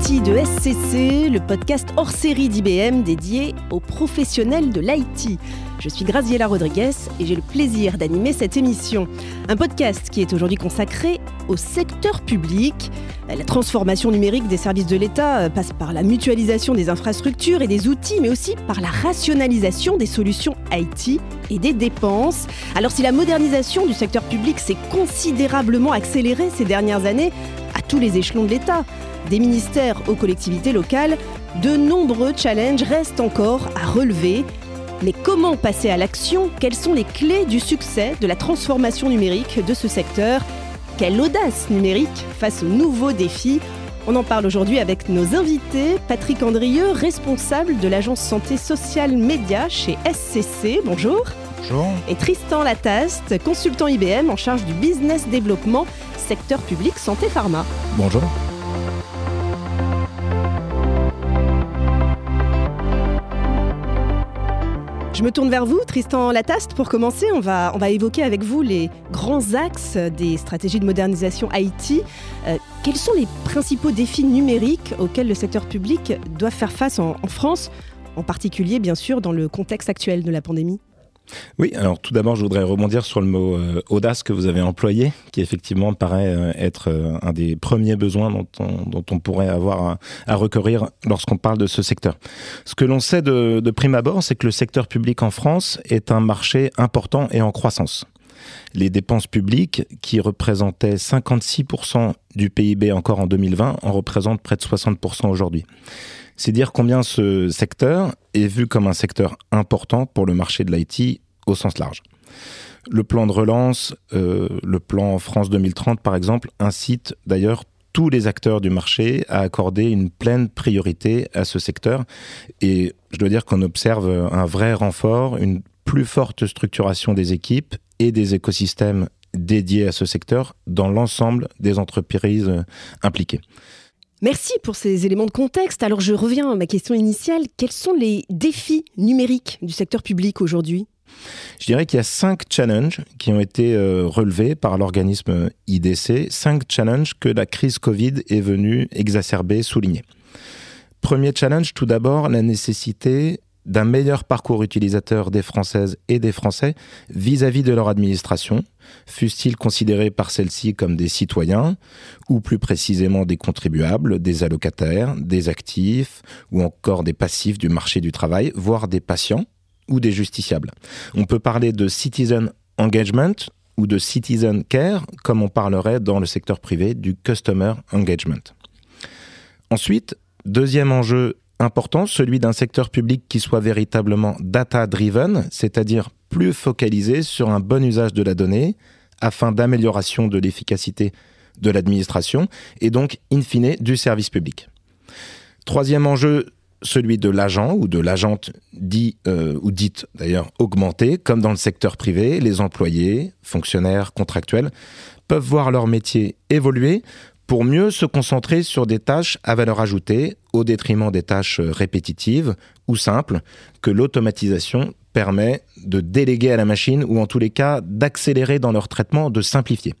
de SCC, le podcast hors série d'IBM dédié aux professionnels de l'IT. Je suis Graziella Rodriguez et j'ai le plaisir d'animer cette émission. Un podcast qui est aujourd'hui consacré au secteur public. La transformation numérique des services de l'État passe par la mutualisation des infrastructures et des outils, mais aussi par la rationalisation des solutions IT et des dépenses. Alors si la modernisation du secteur public s'est considérablement accélérée ces dernières années, tous les échelons de l'État, des ministères aux collectivités locales, de nombreux challenges restent encore à relever. Mais comment passer à l'action? Quelles sont les clés du succès de la transformation numérique de ce secteur? Quelle audace numérique face aux nouveaux défis? On en parle aujourd'hui avec nos invités. Patrick Andrieux, responsable de l'agence santé sociale média chez SCC. Bonjour. Bonjour. Et Tristan Lataste, consultant IBM en charge du business développement secteur public santé pharma. Bonjour. Je me tourne vers vous, Tristan Lataste. Pour commencer, on va, on va évoquer avec vous les grands axes des stratégies de modernisation IT. Euh, quels sont les principaux défis numériques auxquels le secteur public doit faire face en France, en particulier bien sûr dans le contexte actuel de la pandémie? Oui, alors tout d'abord, je voudrais rebondir sur le mot euh, audace que vous avez employé, qui effectivement paraît euh, être euh, un des premiers besoins dont on, pourrait avoir à, recourir lorsqu'on parle de ce secteur. Ce que l'on sait de, de prime abord, c'est que le secteur public en France est un marché important et en croissance. Les dépenses publiques, qui représentaient 56% du PIB encore en 2020, en représentent près de 60% aujourd'hui. C'est dire combien ce secteur est vu comme un secteur important pour le marché de l'IT au sens large. Le plan de relance, euh, le plan France 2030 par exemple, incite d'ailleurs tous les acteurs du marché à accorder une pleine priorité à ce secteur. Et je dois dire qu'on observe un vrai renfort, une plus forte structuration des équipes et des écosystèmes dédiés à ce secteur dans l'ensemble des entreprises impliquées. Merci pour ces éléments de contexte. Alors je reviens à ma question initiale. Quels sont les défis numériques du secteur public aujourd'hui? Je dirais qu'il y a cinq challenges qui ont été euh, relevés par l'organisme IDC, cinq challenges que la crise Covid est venue exacerber, souligner. Premier challenge, tout d'abord, la nécessité d'un meilleur parcours utilisateur des Françaises et des Français vis-à-vis de leur administration, fussent-ils considérés par celle-ci comme des citoyens, ou plus précisément des contribuables, des allocataires, des actifs, ou encore des passifs du marché du travail, voire des patients ou des justiciables? On peut parler de citizen engagement ou de citizen care, comme on parlerait dans le secteur privé du customer engagement. Ensuite, deuxième enjeu important, celui d'un secteur public qui soit véritablement data-driven, c'est-à-dire plus focalisé sur un bon usage de la donnée afin d'amélioration de l'efficacité de l'administration et donc, in fine, du service public. Troisième enjeu, celui de l'agent ou de l'agente dit euh, ou dite d'ailleurs augmentée, comme dans le secteur privé, les employés, fonctionnaires, contractuels peuvent voir leur métier évoluer pour mieux se concentrer sur des tâches à valeur ajoutée au détriment des tâches répétitives ou simples que l'automatisation permet de déléguer à la machine ou en tous les cas d'accélérer dans leur traitement, de simplifier.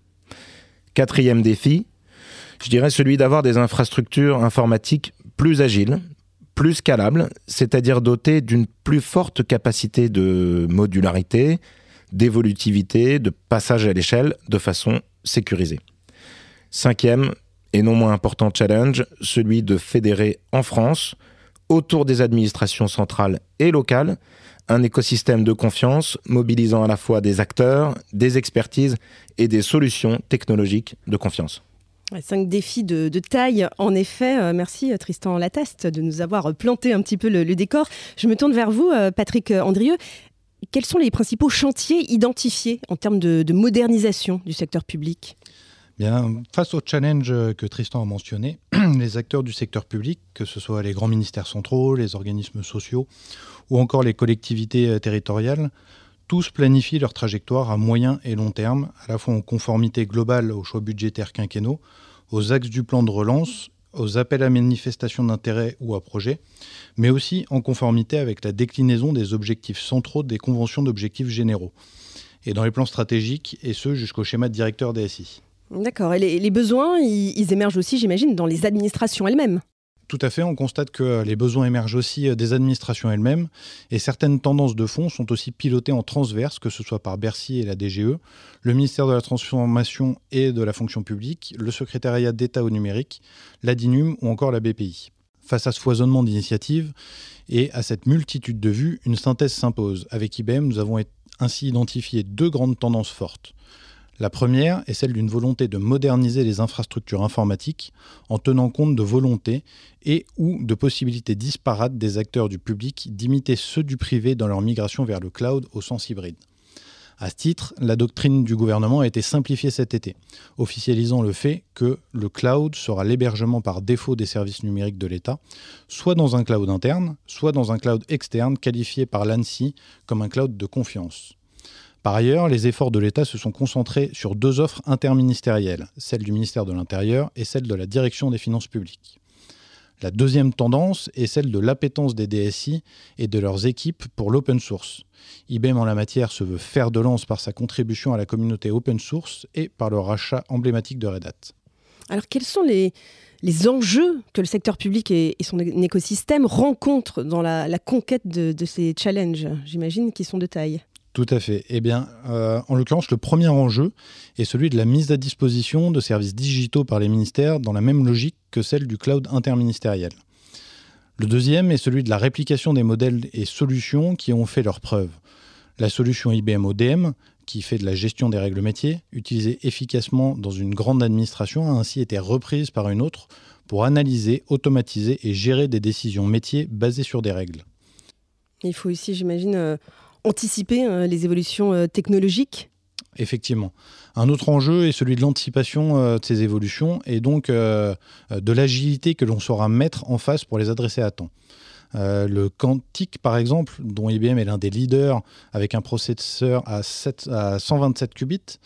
Quatrième défi, je dirais celui d'avoir des infrastructures informatiques plus agiles, plus scalables, c'est-à-dire dotées d'une plus forte capacité de modularité, d'évolutivité, de passage à l'échelle de façon sécurisée. Cinquième et non moins important challenge, celui de fédérer en France, autour des administrations centrales et locales, un écosystème de confiance mobilisant à la fois des acteurs, des expertises et des solutions technologiques de confiance. Cinq défis de, taille, en effet. Euh, merci Tristan Lataste de nous avoir planté un petit peu le, décor. Je me tourne vers vous, euh, Patrick Andrieux. Quels sont les principaux chantiers identifiés en termes de modernisation du secteur public? Face au challenge que Tristan a mentionné, les acteurs du secteur public, que ce soit les grands ministères centraux, les organismes sociaux ou encore les collectivités euh, territoriales, tous planifient leur trajectoire à moyen et long terme, à la fois en conformité globale aux choix budgétaires quinquennaux, aux axes du plan de relance, aux appels à manifestation d'intérêt ou à projet, mais aussi en conformité avec la déclinaison des objectifs centraux des conventions d'objectifs généraux, et dans les plans stratégiques, et ce jusqu'au schéma directeur DSI. D'accord. Et les, besoins, ils, émergent aussi, j'imagine, dans les administrations elles-mêmes. Tout à fait, on constate que les besoins émergent aussi des administrations elles-mêmes et certaines tendances de fonds sont aussi pilotées en transverse, que ce soit par Bercy et la DGE, le ministère de la Transformation et de la Fonction publique, le secrétariat d'État au numérique, la DINUM ou encore la BPI. Face à ce foisonnement d'initiatives et à cette multitude de vues, une synthèse s'impose. Avec IBM, nous avons ainsi identifié deux grandes tendances fortes. La première est celle d'une volonté de moderniser les infrastructures informatiques en tenant compte de volontés et ou de possibilités disparates des acteurs du public d'imiter ceux du privé dans leur migration vers le cloud au sens hybride. À ce titre, la doctrine du gouvernement a été simplifiée cet été, officialisant le fait que le cloud sera l'hébergement par défaut des services numériques de l'État, soit dans un cloud interne, soit dans un cloud externe qualifié par l'ANSI comme un cloud de confiance. Par ailleurs, les efforts de l'État se sont concentrés sur deux offres interministérielles, celle du ministère de l'Intérieur et celle de la Direction des finances publiques. La deuxième tendance est celle de l'appétence des DSI et de leurs équipes pour l'open source. IBM en la matière se veut faire de lance par sa contribution à la communauté open source et par le rachat emblématique de Red Hat. Alors quels sont les, enjeux que le secteur public et, son écosystème rencontrent dans la, conquête de, de ces challenges, j'imagine, qui sont de taille? Tout à fait. Eh bien, euh, en l'occurrence, le premier enjeu est celui de la mise à disposition de services digitaux par les ministères dans la même logique que celle du cloud interministériel. Le deuxième est celui de la réplication des modèles et solutions qui ont fait leurs preuves. La solution IBM ODM, qui fait de la gestion des règles métiers, utilisée efficacement dans une grande administration, a ainsi été reprise par une autre pour analyser, automatiser et gérer des décisions métiers basées sur des règles. Il faut aussi, j'imagine, euh, anticiper euh, les évolutions euh, technologiques Effectivement. Un autre enjeu est celui de l'anticipation euh, de ces évolutions et donc de l'agilité que l'on saura mettre en face pour les adresser à temps. le Quantique, par exemple, dont IBM est l'un des leaders avec un processeur à, 127 qubits,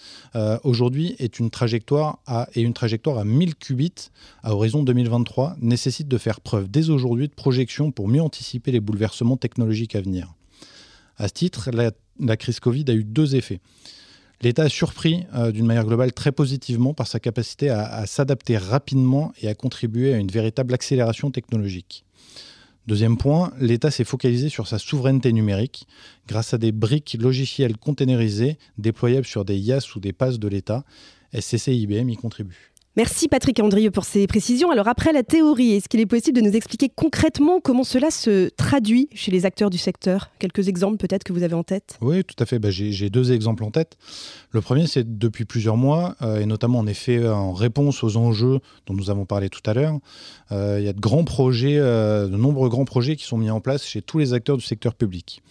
aujourd'hui est une trajectoire à, et une trajectoire à 1000 qubits à horizon 2023 nécessite de faire preuve dès aujourd'hui de projection pour mieux anticiper les bouleversements technologiques à venir. À ce titre, la, crise Covid a eu deux effets. L'État a surpris euh, d'une manière globale très positivement par sa capacité à, s'adapter rapidement et à contribuer à une véritable accélération technologique. Deuxième point, l'État s'est focalisé sur sa souveraineté numérique grâce à des briques logicielles containerisées déployables sur des IaaS ou des PAS de l'État. SCC et IBM y contribuent. Merci Patrick Andrieux pour ces précisions. Alors après la théorie, est-ce qu'il est possible de nous expliquer concrètement comment cela se traduit chez les acteurs du secteur? Quelques exemples peut-être que vous avez en tête? Oui, tout à fait. Bah, j'ai deux exemples en tête. Le premier, c'est depuis plusieurs mois, euh, et notamment en effet en réponse aux enjeux dont nous avons parlé tout à l'heure, euh, il y a de grands projets, euh, de nombreux grands projets qui sont mis en place chez tous les acteurs du secteur public.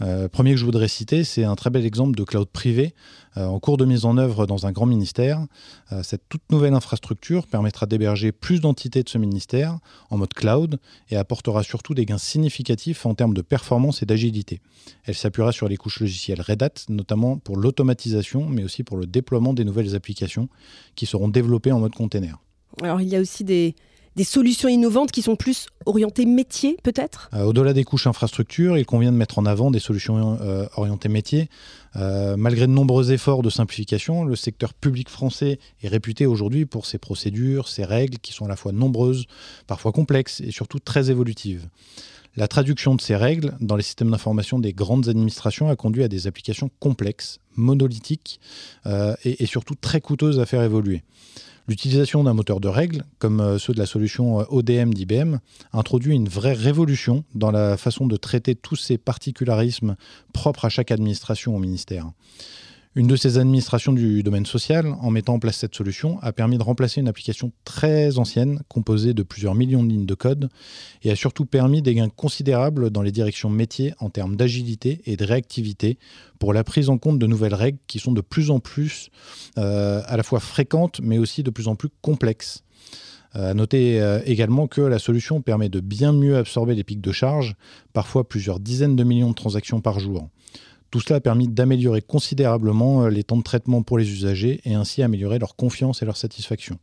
Euh, premier que je voudrais citer, c'est un très bel exemple de cloud privé euh, en cours de mise en œuvre dans un grand ministère. Euh, cette toute nouvelle infrastructure permettra d'héberger plus d'entités de ce ministère en mode cloud et apportera surtout des gains significatifs en termes de performance et d'agilité. Elle s'appuiera sur les couches logicielles Red Hat, notamment pour l'automatisation, mais aussi pour le déploiement des nouvelles applications qui seront développées en mode container. Alors il y a aussi des, des solutions innovantes qui sont plus orientées métier, peut-être? Euh, Au-delà des couches infrastructures, il convient de mettre en avant des solutions euh, orientées métier. Euh, malgré de nombreux efforts de simplification, le secteur public français est réputé aujourd'hui pour ses procédures, ses règles qui sont à la fois nombreuses, parfois complexes et surtout très évolutives. La traduction de ces règles dans les systèmes d'information des grandes administrations a conduit à des applications complexes, monolithiques et, et surtout très coûteuses à faire évoluer. L'utilisation d'un moteur de règles, comme euh, ceux de la solution euh, ODM d'IBM, introduit une vraie révolution dans la façon de traiter tous ces particularismes propres à chaque administration au ministère. Une de ces administrations du domaine social, en mettant en place cette solution, a permis de remplacer une application très ancienne, composée de plusieurs millions de lignes de code, et a surtout permis des gains considérables dans les directions métiers en termes d'agilité et de réactivité pour la prise en compte de nouvelles règles qui sont de plus en plus euh, à la fois fréquentes, mais aussi de plus en plus complexes. À noter euh, également que la solution permet de bien mieux absorber les pics de charge, parfois plusieurs dizaines de millions de transactions par jour. Tout cela a permis d'améliorer considérablement euh, les temps de traitement pour les usagers et ainsi améliorer leur confiance et leur satisfaction.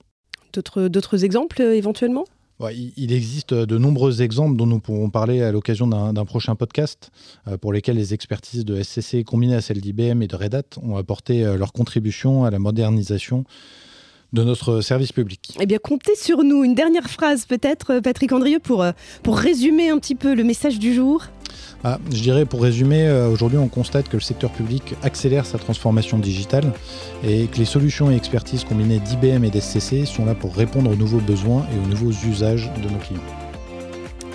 D'autres exemples euh, éventuellement? Il existe de nombreux exemples dont nous pourrons parler à l'occasion d'un prochain podcast, euh, pour lesquels les expertises de SCC combinées à celles d'IBM et de Red Hat ont apporté leur contribution à la modernisation de notre service public. Eh bien, comptez sur nous. Une dernière phrase peut-être, Patrick Andrieux, pour, pour résumer un petit peu le message du jour. Ah, je dirais pour résumer, aujourd'hui on constate que le secteur public accélère sa transformation digitale et que les solutions et expertises combinées d'IBM et d'SCC sont là pour répondre aux nouveaux besoins et aux nouveaux usages de nos clients.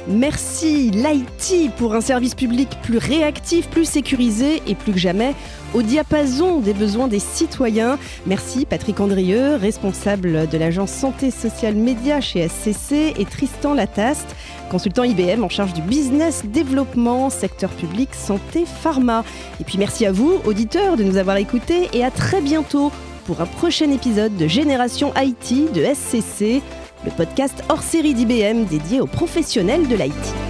Merci l'IT pour un service public plus réactif, plus sécurisé et plus que jamais au diapason des besoins des citoyens. Merci Patrick Andrieux, responsable de l'agence Santé Sociale Média chez SCC et Tristan Lataste, consultant IBM en charge du business développement, secteur public, santé, pharma. Et puis merci à vous, auditeurs, de nous avoir écoutés et à très bientôt pour un prochain épisode de Génération IT de SCC le podcast hors série d'IBM dédié aux professionnels de l'IT.